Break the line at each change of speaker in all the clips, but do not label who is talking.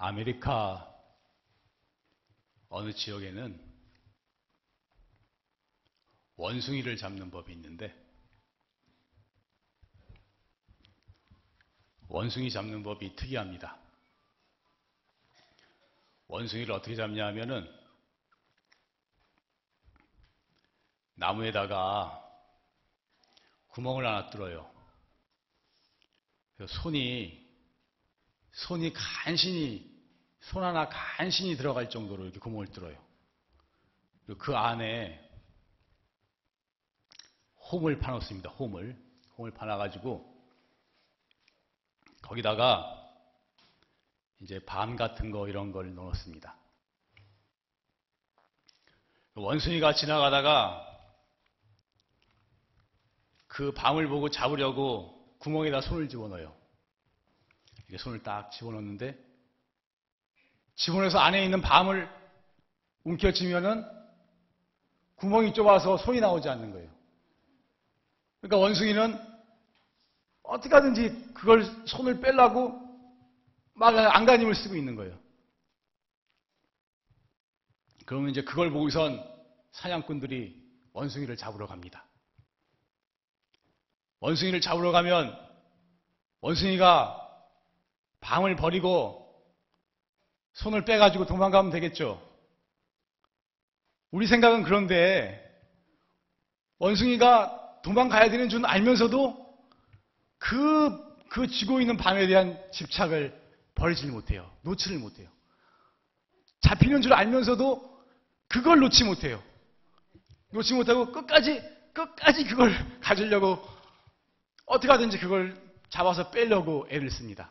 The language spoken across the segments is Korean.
아메리카 어느 지역에는 원숭이를 잡는 법이 있는데 원숭이 잡는 법이 특이합니다. 원숭이를 어떻게 잡냐 하면은 나무에다가 구멍을 하나 뚫어요. 손이 손이 간신히 손 하나 간신히 들어갈 정도로 이렇게 구멍을 뚫어요. 그리고 그 안에 홈을 파놓습니다. 홈을 홈을 파놔가지고 거기다가 이제 밤 같은 거 이런 걸 넣었습니다. 원숭이가 지나가다가 그 밤을 보고 잡으려고 구멍에다 손을 집어넣어요. 손을 딱 집어넣는데 집어넣어서 안에 있는 밤을 움켜쥐면은 구멍이 좁아서 손이 나오지 않는 거예요. 그러니까 원숭이는 어떻게 하든지 그걸 손을 빼려고 막 안간힘을 쓰고 있는 거예요. 그러면 이제 그걸 보고선 사냥꾼들이 원숭이를 잡으러 갑니다. 원숭이를 잡으러 가면 원숭이가 방을 버리고 손을 빼가지고 도망가면 되겠죠. 우리 생각은 그런데 원숭이가 도망가야 되는 줄 알면서도 그, 그 쥐고 있는 밤에 대한 집착을 버리질 못해요. 놓지를 못해요. 잡히는 줄 알면서도 그걸 놓지 못해요. 놓지 못하고 끝까지, 끝까지 그걸 가지려고 어떻게 하든지 그걸 잡아서 빼려고 애를 씁니다.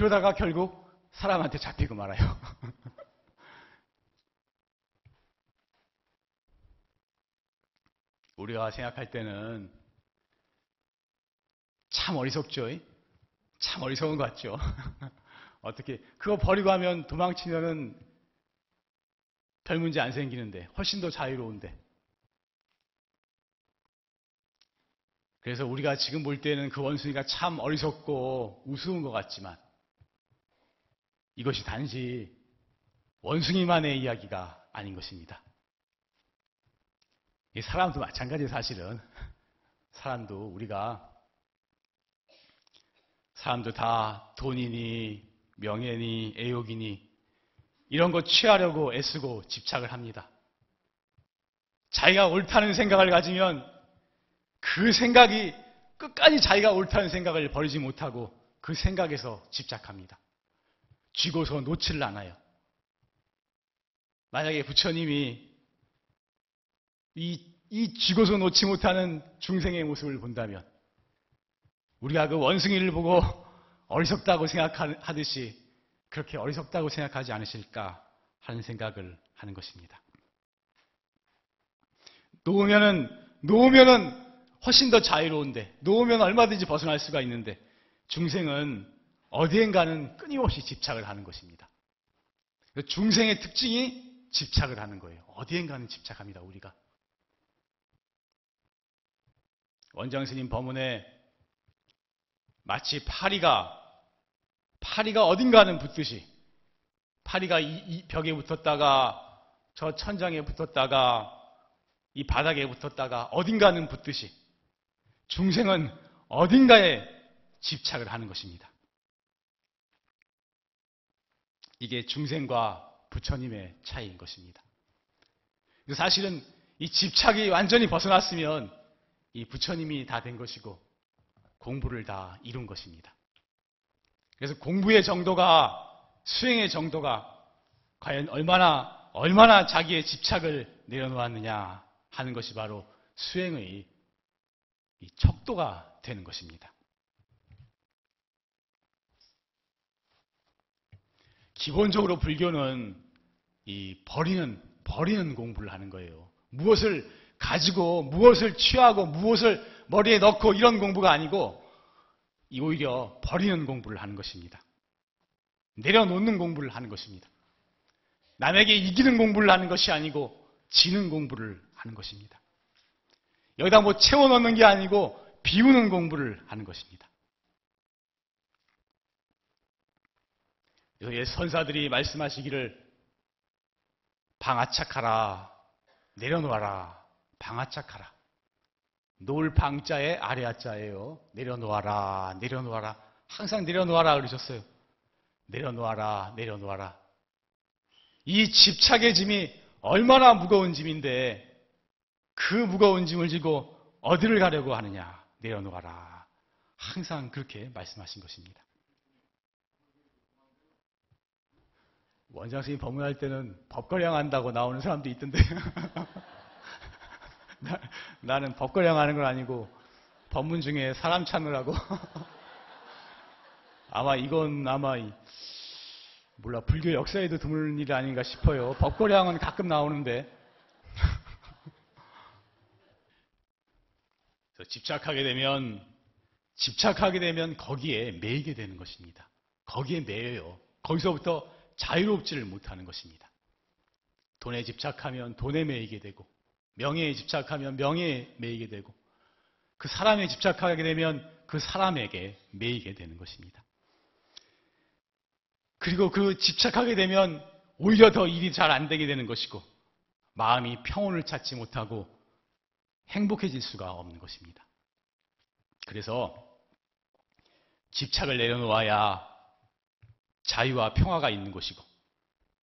그러다가 결국 사람한테 잡히고 말아요. 우리가 생각할 때는 참 어리석죠. 참 어리석은 것 같죠. 어떻게 그거 버리고 하면 도망치면은 별 문제 안 생기는데 훨씬 더 자유로운데. 그래서 우리가 지금 볼 때는 그 원숭이가 참 어리석고 우스운 것 같지만 이것이 단지 원숭이만의 이야기가 아닌 것입니다. 사람도 마찬가지 사실은 사람도 우리가 사람도 다 돈이니 명예니 애욕이니 이런 거 취하려고 애쓰고 집착을 합니다. 자기가 옳다는 생각을 가지면 그 생각이 끝까지 자기가 옳다는 생각을 버리지 못하고 그 생각에서 집착합니다. 쥐고서 놓지를 않아요. 만약에 부처님이 이, 이 쥐고서 놓지 못하는 중생의 모습을 본다면 우리가 그 원숭이를 보고 어리석다고 생각하듯이 그렇게 어리석다고 생각하지 않으실까 하는 생각을 하는 것입니다. 놓으면은, 놓으면은 훨씬 더 자유로운데, 놓으면 얼마든지 벗어날 수가 있는데, 중생은 어디엔가는 끊임없이 집착을 하는 것입니다. 중생의 특징이 집착을 하는 거예요. 어디엔가는 집착합니다, 우리가. 원장 스님 법문에 마치 파리가 파리가 어딘가는 붙듯이 파리가 이, 이 벽에 붙었다가 저 천장에 붙었다가 이 바닥에 붙었다가 어딘가는 붙듯이 중생은 어딘가에 집착을 하는 것입니다. 이게 중생과 부처님의 차이인 것입니다. 사실은 이 집착이 완전히 벗어났으면 이 부처님이 다 된 것이고 공부를 다 이룬 것입니다. 그래서 공부의 정도가 수행의 정도가 과연 얼마나 얼마나 자기의 집착을 내려놓았느냐 하는 것이 바로 수행의 척도가 되는 것입니다. 기본적으로 불교는 이 버리는 버리는 공부를 하는 거예요. 무엇을 가지고 무엇을 취하고 무엇을 머리에 넣고 이런 공부가 아니고 오히려 버리는 공부를 하는 것입니다. 내려놓는 공부를 하는 것입니다. 남에게 이기는 공부를 하는 것이 아니고 지는 공부를 하는 것입니다. 여기다 뭐 채워 넣는 게 아니고 비우는 공부를 하는 것입니다. 옛 선사들이 말씀하시기를 방아착하라, 내려놓아라, 방아착하라. 놓을 방자에 아래아자예요. 내려놓아라, 내려놓아라. 항상 내려놓아라 그러셨어요. 내려놓아라, 내려놓아라. 이 집착의 짐이 얼마나 무거운 짐인데 그 무거운 짐을 지고 어디를 가려고 하느냐? 내려놓아라. 항상 그렇게 말씀하신 것입니다. 원장 선생님 법문할 때는 법거량 한다고 나오는 사람도 있던데 나, 는 법거량 하는 건 아니고 법문 중에 사람 찾느라고 아마 이건 아마 몰라 불교 역사에도 드문 일 아닌가 싶어요. 법거량은 가끔 나오는데 집착하게 되면 집착하게 되면 거기에 매이게 되는 것입니다. 거기에 매여요. 거기서부터 자유롭지를 못하는 것입니다. 돈에 집착하면 돈에 매이게 되고 명예에 집착하면 명예에 매이게 되고 그 사람에 집착하게 되면 그 사람에게 매이게 되는 것입니다. 그리고 그 집착하게 되면 오히려 더 일이 잘 안 되게 되는 것이고 마음이 평온을 찾지 못하고 행복해질 수가 없는 것입니다. 그래서 집착을 내려놓아야 자유와 평화가 있는 것이고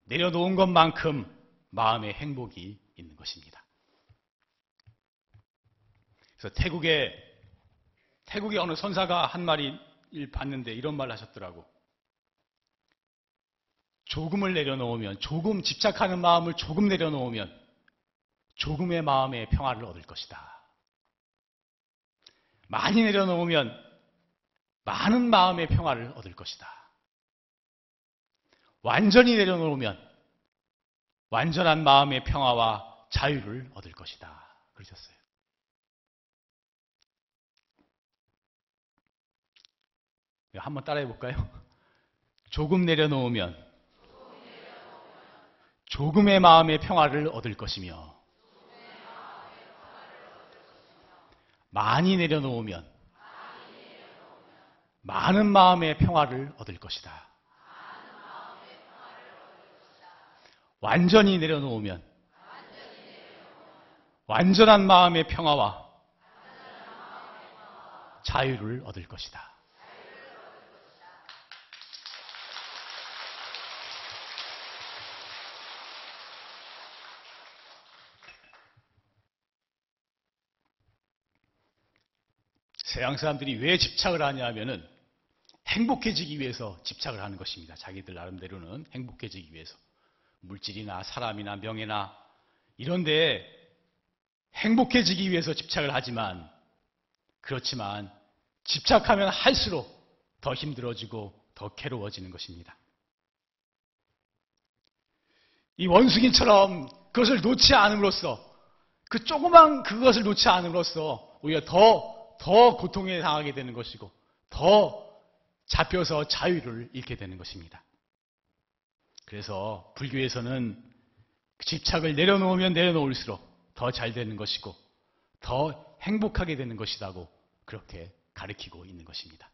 내려놓은 것만큼 마음의 행복이 있는 것입니다. 그래서 태국에 태국의 어느 선사가 한 말이 봤는데 이런 말 하셨더라고. 조금을 내려놓으면 조금 집착하는 마음을 조금 내려놓으면 조금의 마음의 평화를 얻을 것이다. 많이 내려놓으면 많은 마음의 평화를 얻을 것이다. 완전히 내려놓으면 완전한 마음의 평화와 자유를 얻을 것이다. 그러셨어요. 한번 따라해 볼까요? 조금 내려놓으면 조금의 마음의 평화를 얻을 것이며 많이 내려놓으면 많은 마음의 평화를 얻을 것이다. 완전히 내려놓으면 완전한 마음의 평화와 자유를 얻을 것이다. 서양 사람들이 왜 집착을 하냐 하면은 행복해지기 위해서 집착을 하는 것입니다. 자기들 나름대로는 행복해지기 위해서. 물질이나 사람이나 명예나 이런데 행복해지기 위해서 집착을 하지만 그렇지만 집착하면 할수록 더 힘들어지고 더 괴로워지는 것입니다. 이 원숭이처럼 그것을 놓지 않음으로써 그 조그만 그것을 놓지 않음으로써 오히려 더 더 고통에 당하게 되는 것이고 더 잡혀서 자유를 잃게 되는 것입니다. 그래서 불교에서는 집착을 내려놓으면 내려놓을수록 더 잘 되는 것이고 더 행복하게 되는 것이라고 그렇게 가르치고 있는 것입니다.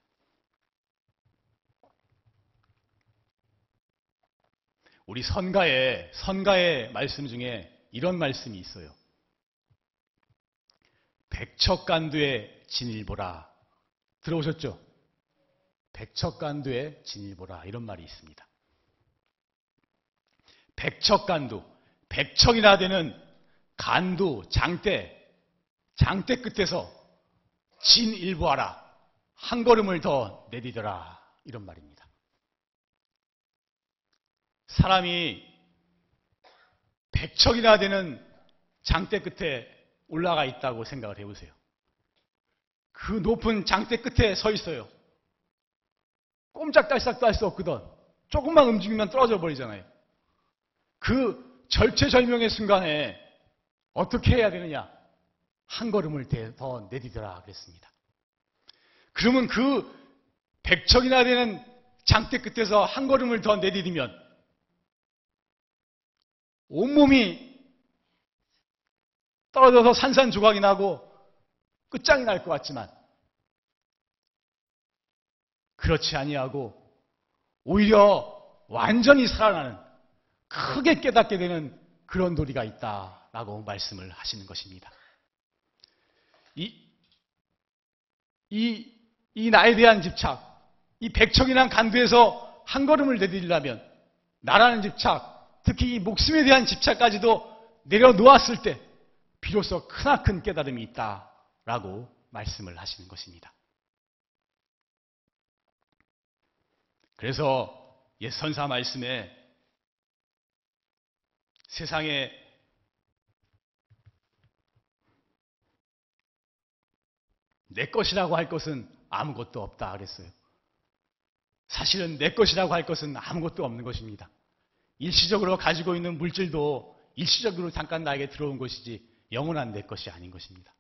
우리 선가의 선가의 말씀 중에 이런 말씀이 있어요. 백척간두의 진일보라. 들어오셨죠? 백척간두의 진일보라. 이런 말이 있습니다. 백척간두. 백척이나 되는 간두, 장대, 장대 끝에서 진일보하라. 한 걸음을 더 내디더라. 이런 말입니다. 사람이 백척이나 되는 장대 끝에 올라가 있다고 생각을 해보세요. 그 높은 장대 끝에 서 있어요. 꼼짝달싹도 할 수 없거든. 조금만 움직이면 떨어져 버리잖아요. 그 절체절명의 순간에 어떻게 해야 되느냐? 한 걸음을 더 내디더라 그랬습니다. 그러면 그 백척이나 되는 장대 끝에서 한 걸음을 더 내디디면 온몸이 떨어져서 산산조각이 나고 끝장이 날 것 같지만 그렇지 아니하고 오히려 완전히 살아나는 크게 깨닫게 되는 그런 도리가 있다라고 말씀을 하시는 것입니다. 이, 이, 이 나에 대한 집착, 이 백척이란 간두에서 한 걸음을 내디디려면 나라는 집착, 특히 이 목숨에 대한 집착까지도 내려놓았을 때 비로소 크나큰 깨달음이 있다라고 말씀을 하시는 것입니다. 그래서 옛 선사 말씀에 세상에 내 것이라고 할 것은 아무것도 없다 그랬어요. 사실은 내 것이라고 할 것은 아무것도 없는 것입니다. 일시적으로 가지고 있는 물질도 일시적으로 잠깐 나에게 들어온 것이지 영원한 내 것이 아닌 것입니다.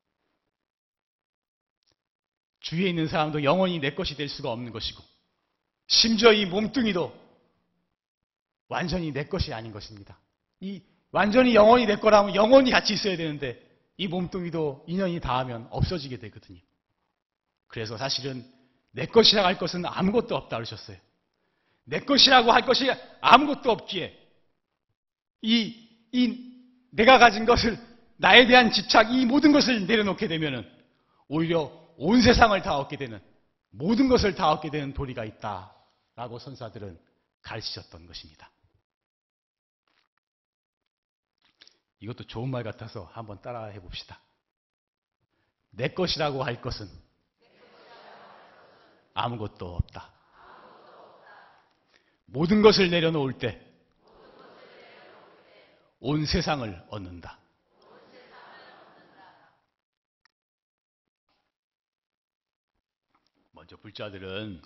주위에 있는 사람도 영원히 내 것이 될 수가 없는 것이고, 심지어 이 몸뚱이도 완전히 내 것이 아닌 것입니다. 이 완전히 영원히 내 거라면 영원히 같이 있어야 되는데, 이 몸뚱이도 인연이 닿으면 없어지게 되거든요. 그래서 사실은 내 것이라고 할 것은 아무것도 없다 그러셨어요. 내 것이라고 할 것이 아무것도 없기에 이, 이 내가 가진 것을 나에 대한 집착 이 모든 것을 내려놓게 되면은 오히려 온 세상을 다 얻게 되는 모든 것을 다 얻게 되는 도리가 있다라고 선사들은 가르치셨던 것입니다. 이것도 좋은 말 같아서 한번 따라해 봅시다. 내 것이라고 할 것은 아무것도 없다. 모든 것을 내려놓을 때 온 세상을 얻는다. 먼저 불자들은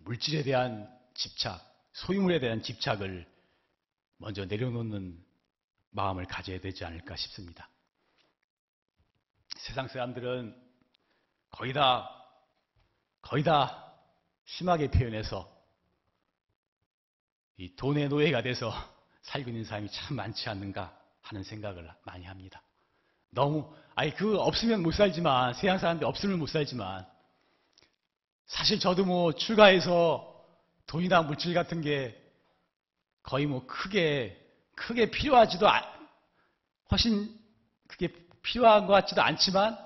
물질에 대한 집착, 소유물에 대한 집착을 먼저 내려놓는 마음을 가져야 되지 않을까 싶습니다. 세상 사람들은 거의 다, 거의 다 심하게 표현해서 이 돈의 노예가 돼서 살고 있는 사람이 참 많지 않는가 하는 생각을 많이 합니다. 너무, 아니, 그 없으면 못 살지만, 세상 사람들 없으면 못 살지만, 사실 저도 뭐 출가해서 돈이나 물질 같은 게 거의 뭐 크게, 크게 필요하지도, 않, 훨씬 그게 필요한 것 같지도 않지만,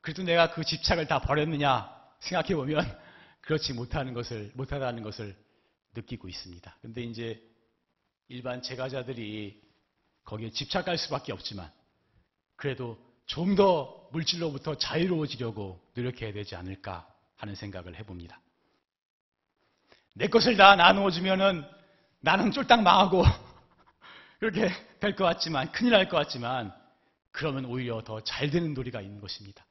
그래도 내가 그 집착을 다 버렸느냐 생각해 보면 그렇지 못하는 것을, 못하다는 것을 느끼고 있습니다. 근데 이제 일반 제가자들이 거기에 집착할 수밖에 없지만, 그래도 좀 더 물질로부터 자유로워지려고 노력해야 되지 않을까 하는 생각을 해봅니다. 내 것을 다 나누어 주면은 나는 쫄딱 망하고 그렇게 될 것 같지만 큰일 날 것 같지만 그러면 오히려 더 잘 되는 도리가 있는 것입니다.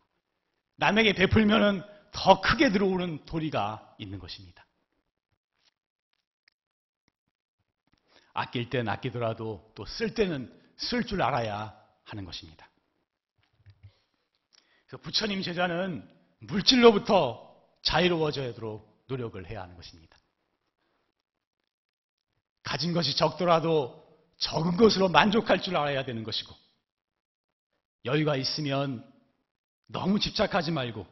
남에게 베풀면은 더 크게 들어오는 도리가 있는 것입니다. 아낄 땐 아끼더라도 또 쓸 때는 쓸 줄 알아야 하는 것입니다. 그래서 부처님 제자는 물질로부터 자유로워져도록 노력을 해야 하는 것입니다. 가진 것이 적더라도 적은 것으로 만족할 줄 알아야 되는 것이고, 여유가 있으면 너무 집착하지 말고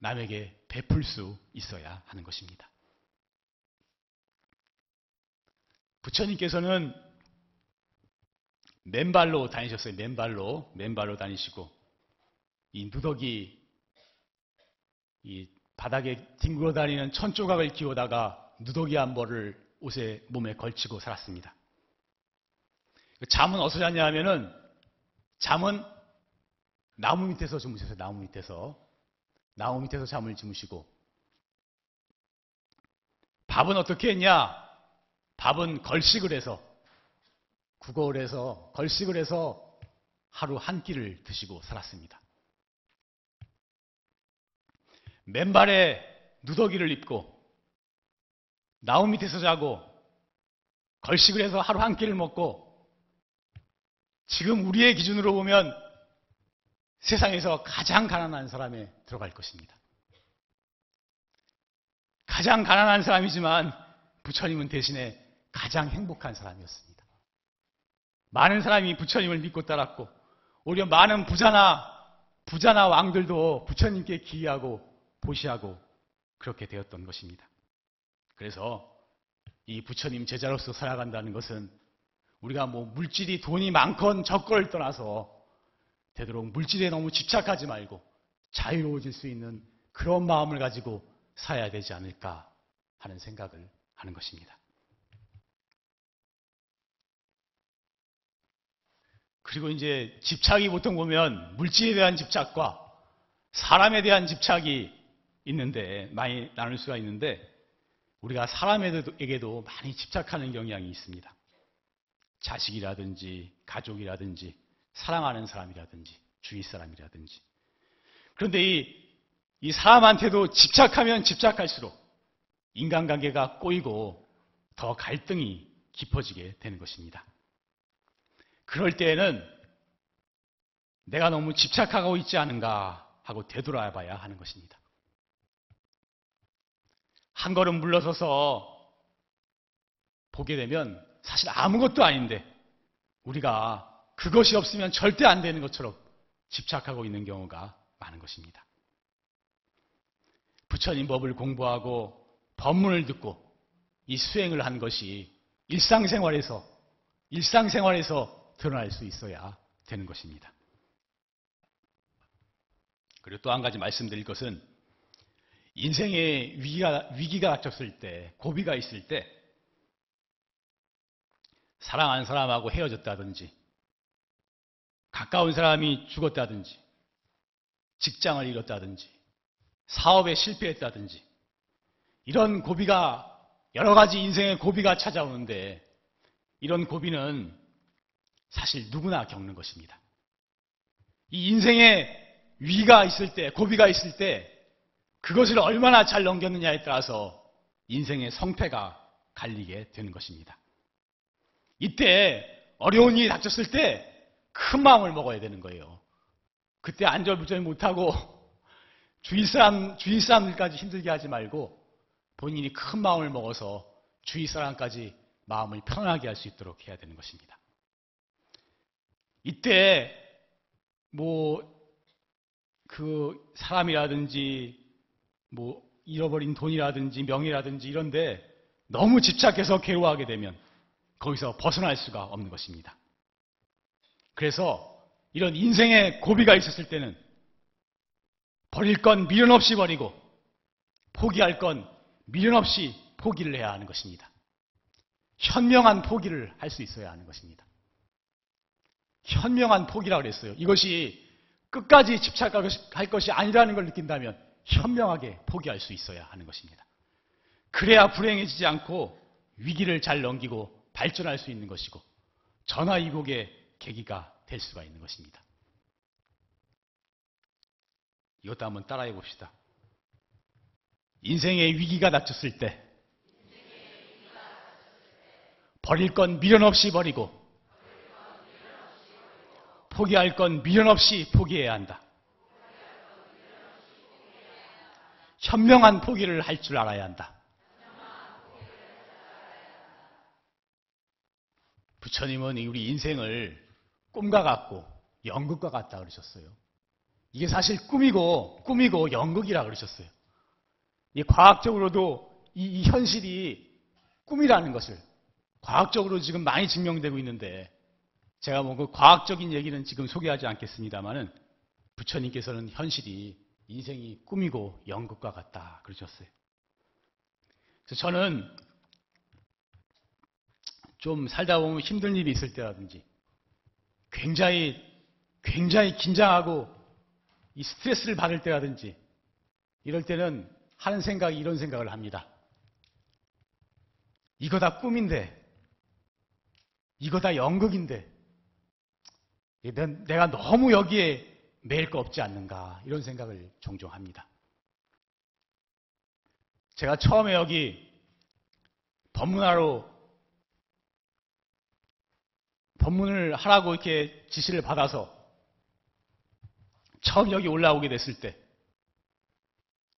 남에게 베풀 수 있어야 하는 것입니다. 부처님께서는 맨발로 다니셨어요. 맨발로, 맨발로 다니시고, 이 누더기, 이 바닥에 뒹굴어 다니는 천 조각을 끼우다가 누더기 한 벌을 옷에 몸에 걸치고 살았습니다. 잠은 어디서 잤냐 하면은 잠은 나무 밑에서 주무셨어요. 나무 밑에서. 나무 밑에서 잠을 주무시고 밥은 어떻게 했냐? 밥은 걸식을 해서 국어를 해서 걸식을 해서 하루 한 끼를 드시고 살았습니다. 맨발에 누더기를 입고 나무 밑에서 자고 걸식을 해서 하루 한 끼를 먹고 지금 우리의 기준으로 보면 세상에서 가장 가난한 사람에 들어갈 것입니다. 가장 가난한 사람이지만 부처님은 대신에 가장 행복한 사람이었습니다. 많은 사람이 부처님을 믿고 따랐고 오히려 많은 부자나 부자나 왕들도 부처님께 기이하고 보시하고 그렇게 되었던 것입니다. 그래서 이 부처님 제자로서 살아간다는 것은 우리가 뭐 물질이 돈이 많건 적건을 떠나서 되도록 물질에 너무 집착하지 말고 자유로워질 수 있는 그런 마음을 가지고 살아야 되지 않을까 하는 생각을 하는 것입니다. 그리고 이제 집착이 보통 보면 물질에 대한 집착과 사람에 대한 집착이 있는데 많이 나눌 수가 있는데 우리가 사람에게도 많이 집착하는 경향이 있습니다. 자식이라든지 가족이라든지 사랑하는 사람이라든지 주위 사람이라든지 그런데 이, 이 사람한테도 집착하면 집착할수록 인간관계가 꼬이고 더 갈등이 깊어지게 되는 것입니다. 그럴 때에는 내가 너무 집착하고 있지 않은가 하고 되돌아봐야 하는 것입니다. 한 걸음 물러서서 보게 되면 사실 아무것도 아닌데 우리가 그것이 없으면 절대 안 되는 것처럼 집착하고 있는 경우가 많은 것입니다. 부처님 법을 공부하고 법문을 듣고 이 수행을 한 것이 일상생활에서 일상생활에서 드러날 수 있어야 되는 것입니다. 그리고 또 한 가지 말씀드릴 것은 인생의 위기가, 위기가 닥쳤을 때, 고비가 있을 때, 사랑하는 사람하고 헤어졌다든지, 가까운 사람이 죽었다든지, 직장을 잃었다든지, 사업에 실패했다든지, 이런 고비가, 여러 가지 인생의 고비가 찾아오는데, 이런 고비는 사실 누구나 겪는 것입니다. 이 인생의 위가 있을 때, 고비가 있을 때, 그것을 얼마나 잘 넘겼느냐에 따라서 인생의 성패가 갈리게 되는 것입니다. 이때 어려운 일이 닥쳤을 때 큰 마음을 먹어야 되는 거예요. 그때 안절부절 못하고 주위 사람, 주위 사람들까지 힘들게 하지 말고 본인이 큰 마음을 먹어서 주위 사람까지 마음을 편하게 할 수 있도록 해야 되는 것입니다. 이때 뭐 그 사람이라든지 뭐 잃어버린 돈이라든지 명예라든지 이런데 너무 집착해서 괴로워하게 되면 거기서 벗어날 수가 없는 것입니다. 그래서 이런 인생의 고비가 있었을 때는 버릴 건 미련 없이 버리고 포기할 건 미련 없이 포기를 해야 하는 것입니다. 현명한 포기를 할 수 있어야 하는 것입니다. 현명한 포기라 그랬어요. 이것이 끝까지 집착할 것이 아니라는 걸 느낀다면 현명하게 포기할 수 있어야 하는 것입니다. 그래야 불행해지지 않고 위기를 잘 넘기고 발전할 수 있는 것이고 전화위복의 계기가 될 수가 있는 것입니다. 이것도 한번 따라해 봅시다. 인생의 위기가 닥쳤을 때 버릴 건 미련 없이 버리고 포기할 건 미련 없이 포기해야 한다. 현명한 포기를 할 줄 알아야 한다. 부처님은 우리 인생을 꿈과 같고 연극과 같다 그러셨어요. 이게 사실 꿈이고 꿈이고 연극이라 그러셨어요. 이 과학적으로도 이, 이 현실이 꿈이라는 것을 과학적으로 지금 많이 증명되고 있는데 제가 뭐 그 과학적인 얘기는 지금 소개하지 않겠습니다만은 부처님께서는 현실이 인생이 꿈이고 연극과 같다 그러셨어요. 그래서 저는 좀 살다 보면 힘든 일이 있을 때라든지 굉장히 굉장히 긴장하고 이 스트레스를 받을 때라든지 이럴 때는 하는 생각이 이런 생각을 합니다. 이거 다 꿈인데 이거 다 연극인데 내가 너무 여기에 매일 거 없지 않는가 이런 생각을 종종 합니다. 제가 처음에 여기 법문하러 법문을 하라고 이렇게 지시를 받아서 처음 여기 올라오게 됐을 때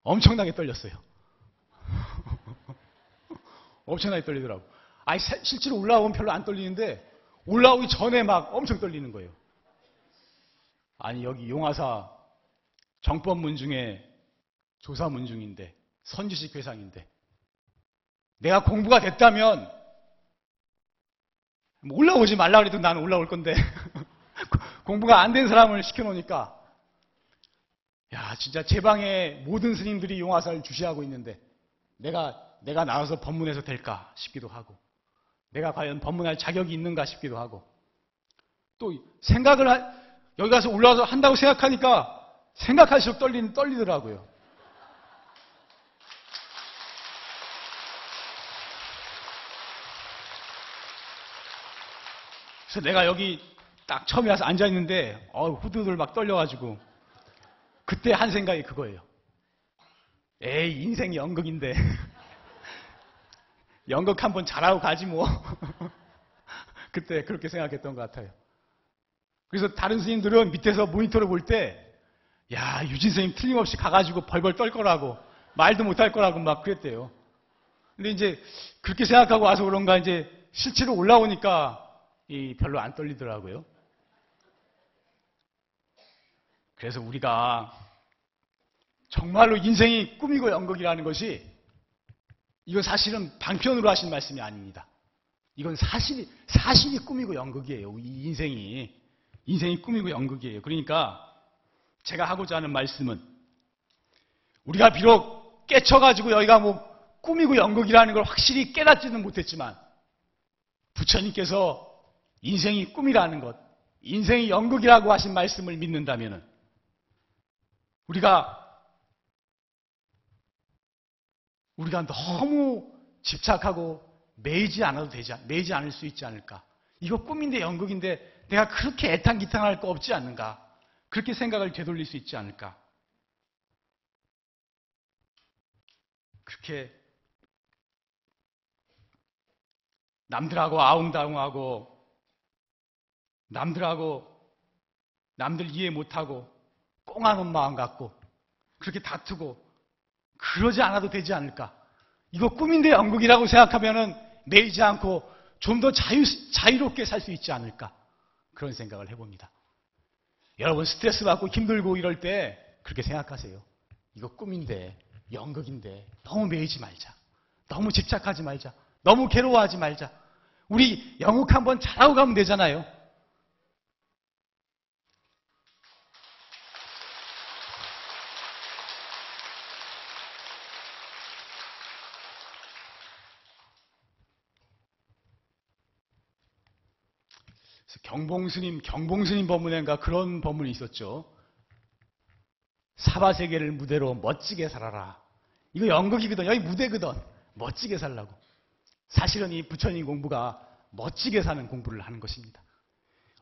엄청나게 떨렸어요. 엄청나게 떨리더라고. 아니 실제로 올라오면 별로 안 떨리는데 올라오기 전에 막 엄청 떨리는 거예요. 아니 여기 용화사 정법문 중에 조사문 중인데 선지식 회상인데 내가 공부가 됐다면 뭐 올라오지 말라 그래도 나는 올라올 건데 공부가 안 된 사람을 시켜놓으니까. 야 진짜 제 방에 모든 스님들이 용화사를 주시하고 있는데 내가 내가 나와서 법문해서 될까 싶기도 하고 내가 과연 법문할 자격이 있는가 싶기도 하고 또 생각을 하- 여기 가서 올라와서 한다고 생각하니까 생각할수록 떨리, 떨리더라고요. 그래서 내가 여기 딱 처음에 와서 앉아있는데, 어, 후두들 막 떨려가지고, 그때 한 생각이 그거예요. 에이, 인생이 연극인데. 연극 한번 잘하고 가지 뭐. 그때 그렇게 생각했던 것 같아요. 그래서 다른 스님들은 밑에서 모니터를 볼 때, 야, 유진 선생님 틀림없이 가가지고 벌벌 떨 거라고, 말도 못할 거라고 막 그랬대요. 근데 이제 그렇게 생각하고 와서 그런가 이제 실제로 올라오니까 이 별로 안 떨리더라고요. 그래서 우리가 정말로 인생이 꿈이고 연극이라는 것이 이건 사실은 방편으로 하신 말씀이 아닙니다. 이건 사실이, 사실이 꿈이고 연극이에요. 이 인생이. 인생이 꿈이고 연극이에요. 그러니까 제가 하고자 하는 말씀은 우리가 비록 깨쳐가지고 여기가 뭐 꿈이고 연극이라는 걸 확실히 깨닫지는 못했지만 부처님께서 인생이 꿈이라는 것, 인생이 연극이라고 하신 말씀을 믿는다면 우리가 우리가 너무 집착하고 매이지 않아도 되지, 않- 매이지 않을 수 있지 않을까. 이거 꿈인데 연극인데 내가 그렇게 애탄기탄할 거 없지 않는가. 그렇게 생각을 되돌릴 수 있지 않을까. 그렇게 남들하고 아웅다웅하고 남들하고 남들 이해 못하고 꽁하는 마음 갖고 그렇게 다투고 그러지 않아도 되지 않을까. 이거 꿈인데 연극이라고 생각하면은 매이지 않고 좀 더 자유, 자유롭게 살 수 있지 않을까. 그런 생각을 해봅니다. 여러분 스트레스 받고 힘들고 이럴 때 그렇게 생각하세요. 이거 꿈인데, 연극인데, 너무 매이지 말자. 너무 집착하지 말자. 너무 괴로워하지 말자. 우리 영국 한번 잘하고 가면 되잖아요. 경봉스님, 경봉스님 법문인가 그런 법문이 있었죠. 사바세계를 무대로 멋지게 살아라. 이거 연극이거든. 여기 무대거든. 멋지게 살라고. 사실은 이 부처님 공부가 멋지게 사는 공부를 하는 것입니다.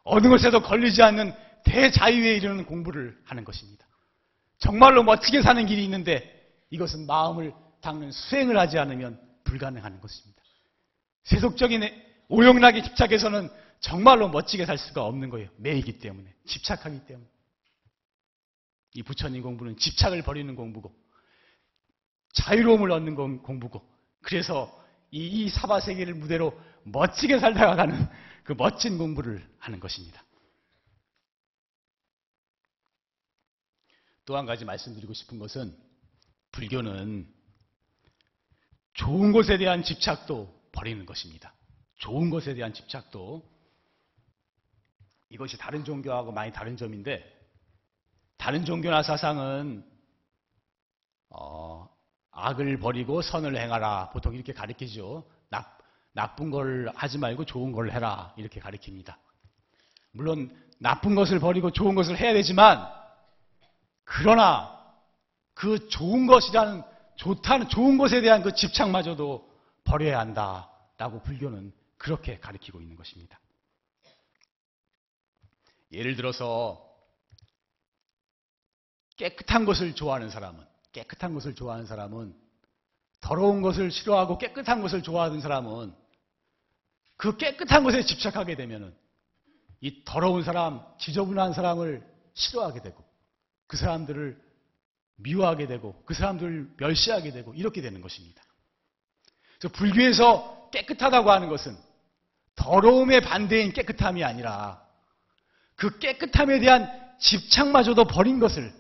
어느 것에도 걸리지 않는 대자유에 이르는 공부를 하는 것입니다. 정말로 멋지게 사는 길이 있는데 이것은 마음을 닦는 수행을 하지 않으면 불가능한 것입니다. 세속적인 오용락에 집착해서는 정말로 멋지게 살 수가 없는 거예요. 매이기 때문에. 집착하기 때문에. 이 부처님 공부는 집착을 버리는 공부고, 자유로움을 얻는 공- 공부고, 그래서 이, 이 사바 세계를 무대로 멋지게 살다가 가는 그 멋진 공부를 하는 것입니다. 또 한 가지 말씀드리고 싶은 것은, 불교는 좋은 것에 대한 집착도 버리는 것입니다. 좋은 것에 대한 집착도 이것이 다른 종교하고 많이 다른 점인데 다른 종교나 사상은 어, 악을 버리고 선을 행하라 보통 이렇게 가르치죠. 나, 나쁜 걸 하지 말고 좋은 걸 해라 이렇게 가르칩니다. 물론 나쁜 것을 버리고 좋은 것을 해야 되지만 그러나 그 좋은 것이라는 좋다는 좋은 것에 대한 그 집착마저도 버려야 한다라고 불교는 그렇게 가르치고 있는 것입니다. 예를 들어서 깨끗한 것을 좋아하는 사람은 깨끗한 것을 좋아하는 사람은 더러운 것을 싫어하고 깨끗한 것을 좋아하는 사람은 그 깨끗한 것에 집착하게 되면은 이 더러운 사람, 지저분한 사람을 싫어하게 되고 그 사람들을 미워하게 되고 그 사람들을 멸시하게 되고 이렇게 되는 것입니다. 그래서 불교에서 깨끗하다고 하는 것은 더러움의 반대인 깨끗함이 아니라 그 깨끗함에 대한 집착마저도 버린 것을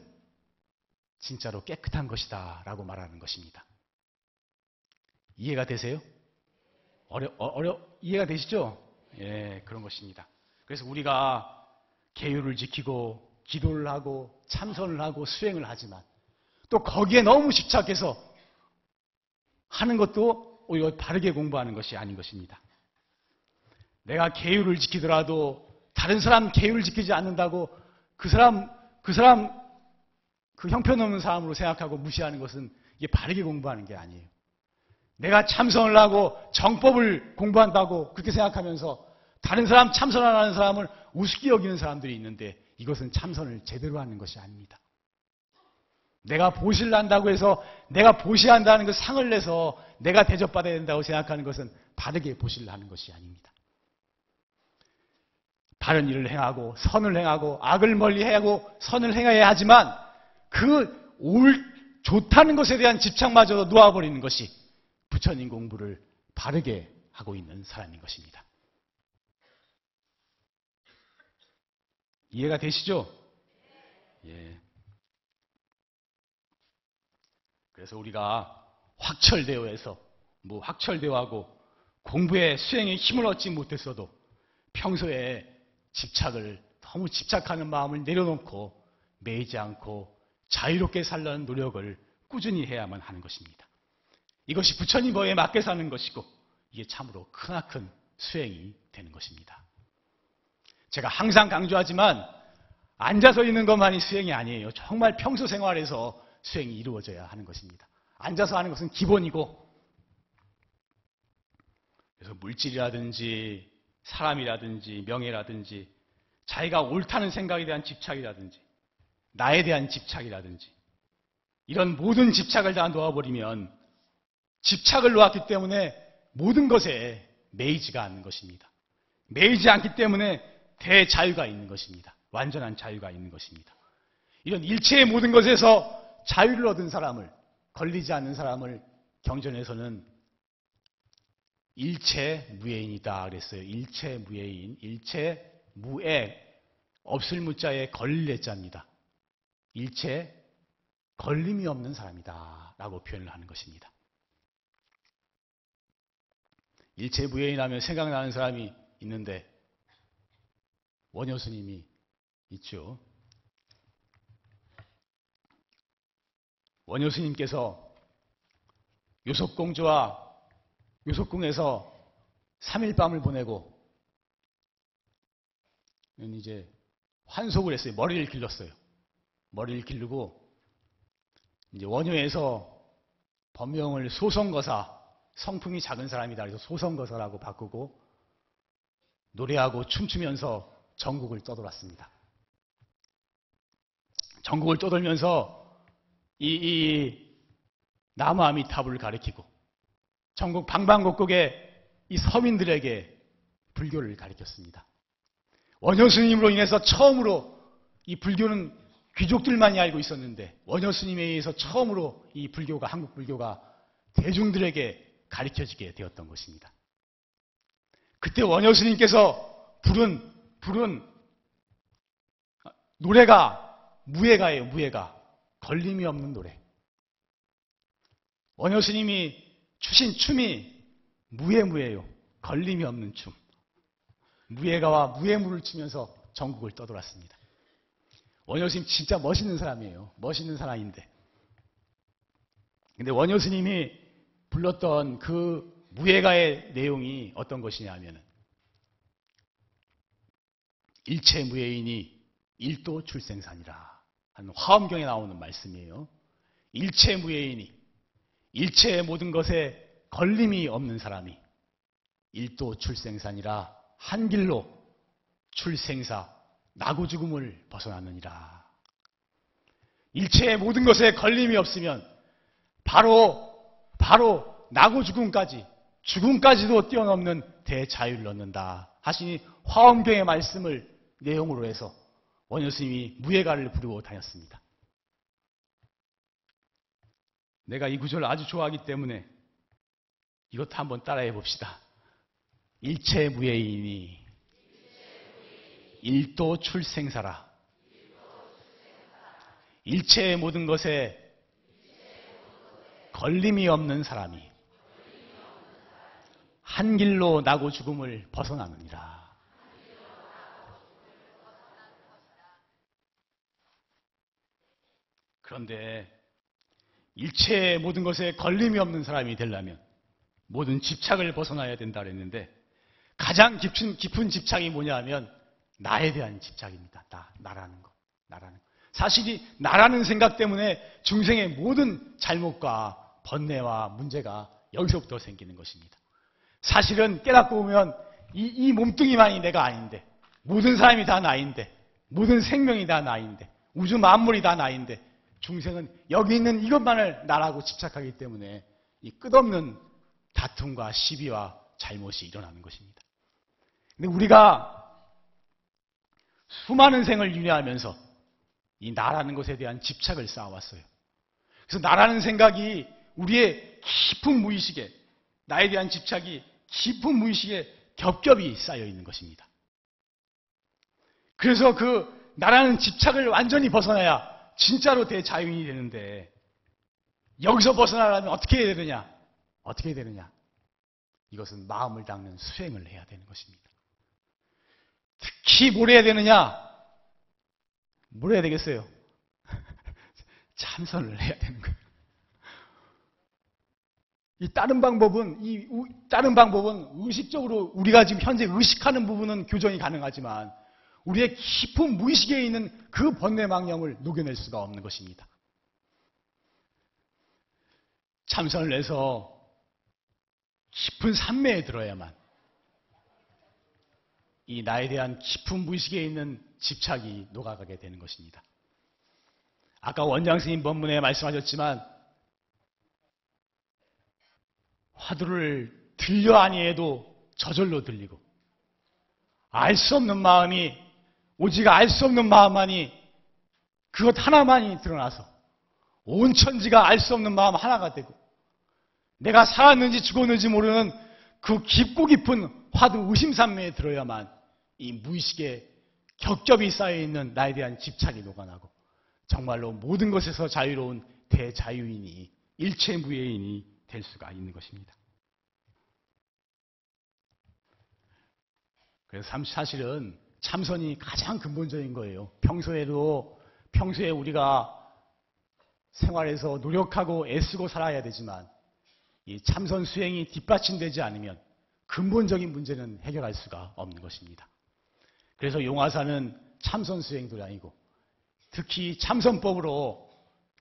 진짜로 깨끗한 것이다 라고 말하는 것입니다. 이해가 되세요? 어려, 어, 어려, 이해가 되시죠? 예, 그런 것입니다. 그래서 우리가 계율을 지키고 기도를 하고 참선을 하고 수행을 하지만 또 거기에 너무 집착해서 하는 것도 오히려 바르게 공부하는 것이 아닌 것입니다. 내가 계율을 지키더라도 다른 사람 계율을 지키지 않는다고 그 사람, 그 사람, 그 형편없는 사람으로 생각하고 무시하는 것은 이게 바르게 공부하는 게 아니에요. 내가 참선을 하고 정법을 공부한다고 그렇게 생각하면서 다른 사람 참선 안 하는 사람을 우습게 여기는 사람들이 있는데 이것은 참선을 제대로 하는 것이 아닙니다. 내가 보시를 한다고 해서 내가 보시한다는 그 상을 내서 내가 대접받아야 된다고 생각하는 것은 바르게 보시를 하는 것이 아닙니다. 바른 일을 행하고 선을 행하고 악을 멀리 하고 선을 행해야 하지만 그 올 좋다는 것에 대한 집착마저도 놓아버리는 것이 부처님 공부를 바르게 하고 있는 사람인 것입니다. 이해가 되시죠? 예. 그래서 우리가 확철대오에서 뭐 확철대오하고 공부에 수행에 힘을 얻지 못했어도 평소에 집착을 너무 집착하는 마음을 내려놓고 매이지 않고 자유롭게 살라는 노력을 꾸준히 해야만 하는 것입니다. 이것이 부처님 법에 맞게 사는 것이고 이게 참으로 크나큰 수행이 되는 것입니다. 제가 항상 강조하지만 앉아서 있는 것만이 수행이 아니에요. 정말 평소 생활에서 수행이 이루어져야 하는 것입니다. 앉아서 하는 것은 기본이고 그래서 물질이라든지 사람이라든지 명예라든지 자기가 옳다는 생각에 대한 집착이라든지 나에 대한 집착이라든지 이런 모든 집착을 다 놓아버리면 집착을 놓았기 때문에 모든 것에 매이지가 않는 것입니다. 매이지 않기 때문에 대자유가 있는 것입니다. 완전한 자유가 있는 것입니다. 이런 일체의 모든 것에서 자유를 얻은 사람을 걸리지 않는 사람을 경전에서는 일체 무예인이다 그랬어요. 일체 무예인, 일체 무애, 없을 무자에 걸릴자입니다. 일체 걸림이 없는 사람이다 라고 표현을 하는 것입니다. 일체 무예인하면 생각나는 사람이 있는데 원효 스님이 있죠. 원효 스님께서 요속공주와 요속궁에서 3일 밤을 보내고 이제 환속을 했어요. 머리를 길렀어요. 머리를 기르고 이제 원효에서 법명을 소성거사 성품이 작은 사람이다 그래서 소성거사라고 바꾸고 노래하고 춤추면서 전국을 떠돌았습니다. 전국을 떠돌면서 이, 이 나무 아미타불을 가리키고 전국 방방곡곡에 이 서민들에게 불교를 가리켰습니다. 원효 스님으로 인해서 처음으로 이 불교는 귀족들만이 알고 있었는데 원효 스님에 의해서 처음으로 이 불교가 한국 불교가 대중들에게 가르쳐지게 되었던 것입니다. 그때 원효 스님께서 부른 부른 노래가 무예가예요. 무예가 걸림이 없는 노래. 원효 스님이 추신 춤이 무예무예요. 걸림이 없는 춤. 무예가와 무예무를 추면서 전국을 떠돌았습니다. 원효 스님 진짜 멋있는 사람이에요. 멋있는 사람인데. 근데 원효 스님이 불렀던 그 무예가의 내용이 어떤 것이냐 하면은 일체 무예인이 일도 출생산이라 하는 화엄경에 나오는 말씀이에요. 일체 무예인이 일체의 모든 것에 걸림이 없는 사람이 일도 출생산이라 한 길로 출생사 나고 죽음을 벗어나느니라. 일체의 모든 것에 걸림이 없으면 바로 바로 나고 죽음까지 죽음까지도 뛰어넘는 대자유를 얻는다 하시니 화엄경의 말씀을 내용으로 해서 원효 스님이 무예가를 부르고 다녔습니다. 내가 이 구절을 아주 좋아하기 때문에 이것도 한번 따라해 봅시다. 일체 무예인이 일도 출생사라. 일체의 모든 것에 걸림이 없는 사람이 한 길로 나고 죽음을 벗어나느니라. 그런데 일체의 모든 것에 걸림이 없는 사람이 되려면 모든 집착을 벗어나야 된다 그랬는데 가장 깊은, 깊은 집착이 뭐냐 하면 나에 대한 집착입니다. 나, 나라는 것. 나라는 것. 사실이 나라는 생각 때문에 중생의 모든 잘못과 번뇌와 문제가 여기서부터 생기는 것입니다. 사실은 깨닫고 보면 이, 이 몸뚱이만이 내가 아닌데 모든 사람이 다 나인데 모든 생명이 다 나인데 우주 만물이 다 나인데 중생은 여기 있는 이것만을 나라고 집착하기 때문에 이 끝없는 다툼과 시비와 잘못이 일어나는 것입니다. 근데 우리가 수많은 생을 유지하면서 이 나라는 것에 대한 집착을 쌓아왔어요. 그래서 나라는 생각이 우리의 깊은 무의식에 나에 대한 집착이 깊은 무의식에 겹겹이 쌓여 있는 것입니다. 그래서 그 나라는 집착을 완전히 벗어나야 진짜로 대자유인이 되는데 여기서 벗어나려면 어떻게 해야 되느냐? 어떻게 해야 되느냐? 이것은 마음을 닦는 수행을 해야 되는 것입니다. 특히 뭘 해야 되느냐? 뭘 해야 되겠어요? 참선을 해야 되는 거예요. 이 다른 방법은 이 다른 방법은 의식적으로 우리가 지금 현재 의식하는 부분은 교정이 가능하지만 우리의 깊은 무의식에 있는 그 번뇌망령을 녹여낼 수가 없는 것입니다. 참선을 해서 깊은 산매에 들어야만 이 나에 대한 깊은 무의식에 있는 집착이 녹아가게 되는 것입니다. 아까 원장 스님 법문에 말씀하셨지만 화두를 들려 아니해도 저절로 들리고 알 수 없는 마음이 오직 알 수 없는 마음만이 그것 하나만이 드러나서 온 천지가 알 수 없는 마음 하나가 되고 내가 살았는지 죽었는지 모르는 그 깊고 깊은 화두 의심산매에 들어야만 이 무의식에 겹겹이 쌓여있는 나에 대한 집착이 녹아나고 정말로 모든 것에서 자유로운 대자유인이 일체무예인이 될 수가 있는 것입니다. 그래서 사실은 참선이 가장 근본적인 거예요. 평소에도 평소에 우리가 생활에서 노력하고 애쓰고 살아야 되지만 이 참선 수행이 뒷받침되지 않으면 근본적인 문제는 해결할 수가 없는 것입니다. 그래서 용화사는 참선 수행도 아니고 특히 참선법으로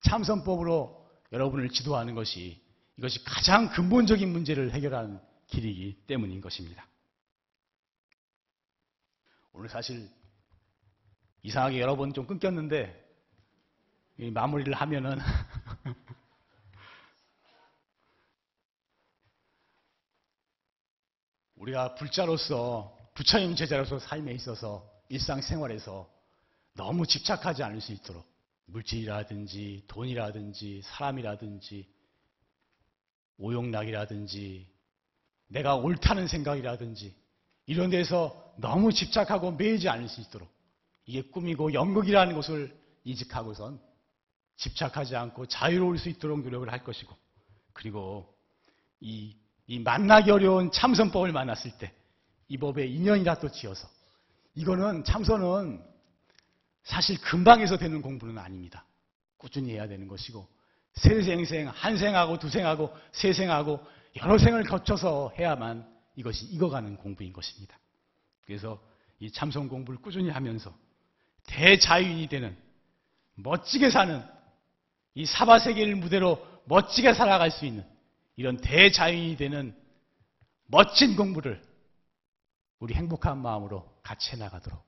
참선법으로 여러분을 지도하는 것이 이것이 가장 근본적인 문제를 해결하는 길이기 때문인 것입니다. 오늘 사실 이상하게 여러 번 좀 끊겼는데 마무리를 하면은 우리가 불자로서 부처님 제자로서 삶에 있어서 일상생활에서 너무 집착하지 않을 수 있도록 물질이라든지 돈이라든지 사람이라든지 오용락이라든지 내가 옳다는 생각이라든지 이런 데서 너무 집착하고 매이지 않을 수 있도록 이게 꿈이고 연극이라는 것을 인식하고선 집착하지 않고 자유로울 수 있도록 노력을 할 것이고 그리고 이, 이 만나기 어려운 참선법을 만났을 때 이 법에 인연이라 또 지어서 이거는 참선은 사실 금방에서 되는 공부는 아닙니다. 꾸준히 해야 되는 것이고 세 생생 한 생하고 두 생하고 세 생하고 여러 생을 거쳐서 해야만 이것이 익어가는 공부인 것입니다. 그래서 이 참선 공부를 꾸준히 하면서 대자유인이 되는 멋지게 사는 이 사바 세계를 무대로 멋지게 살아갈 수 있는 이런 대자유인이 되는 멋진 공부를 우리 행복한 마음으로 같이 해나가도록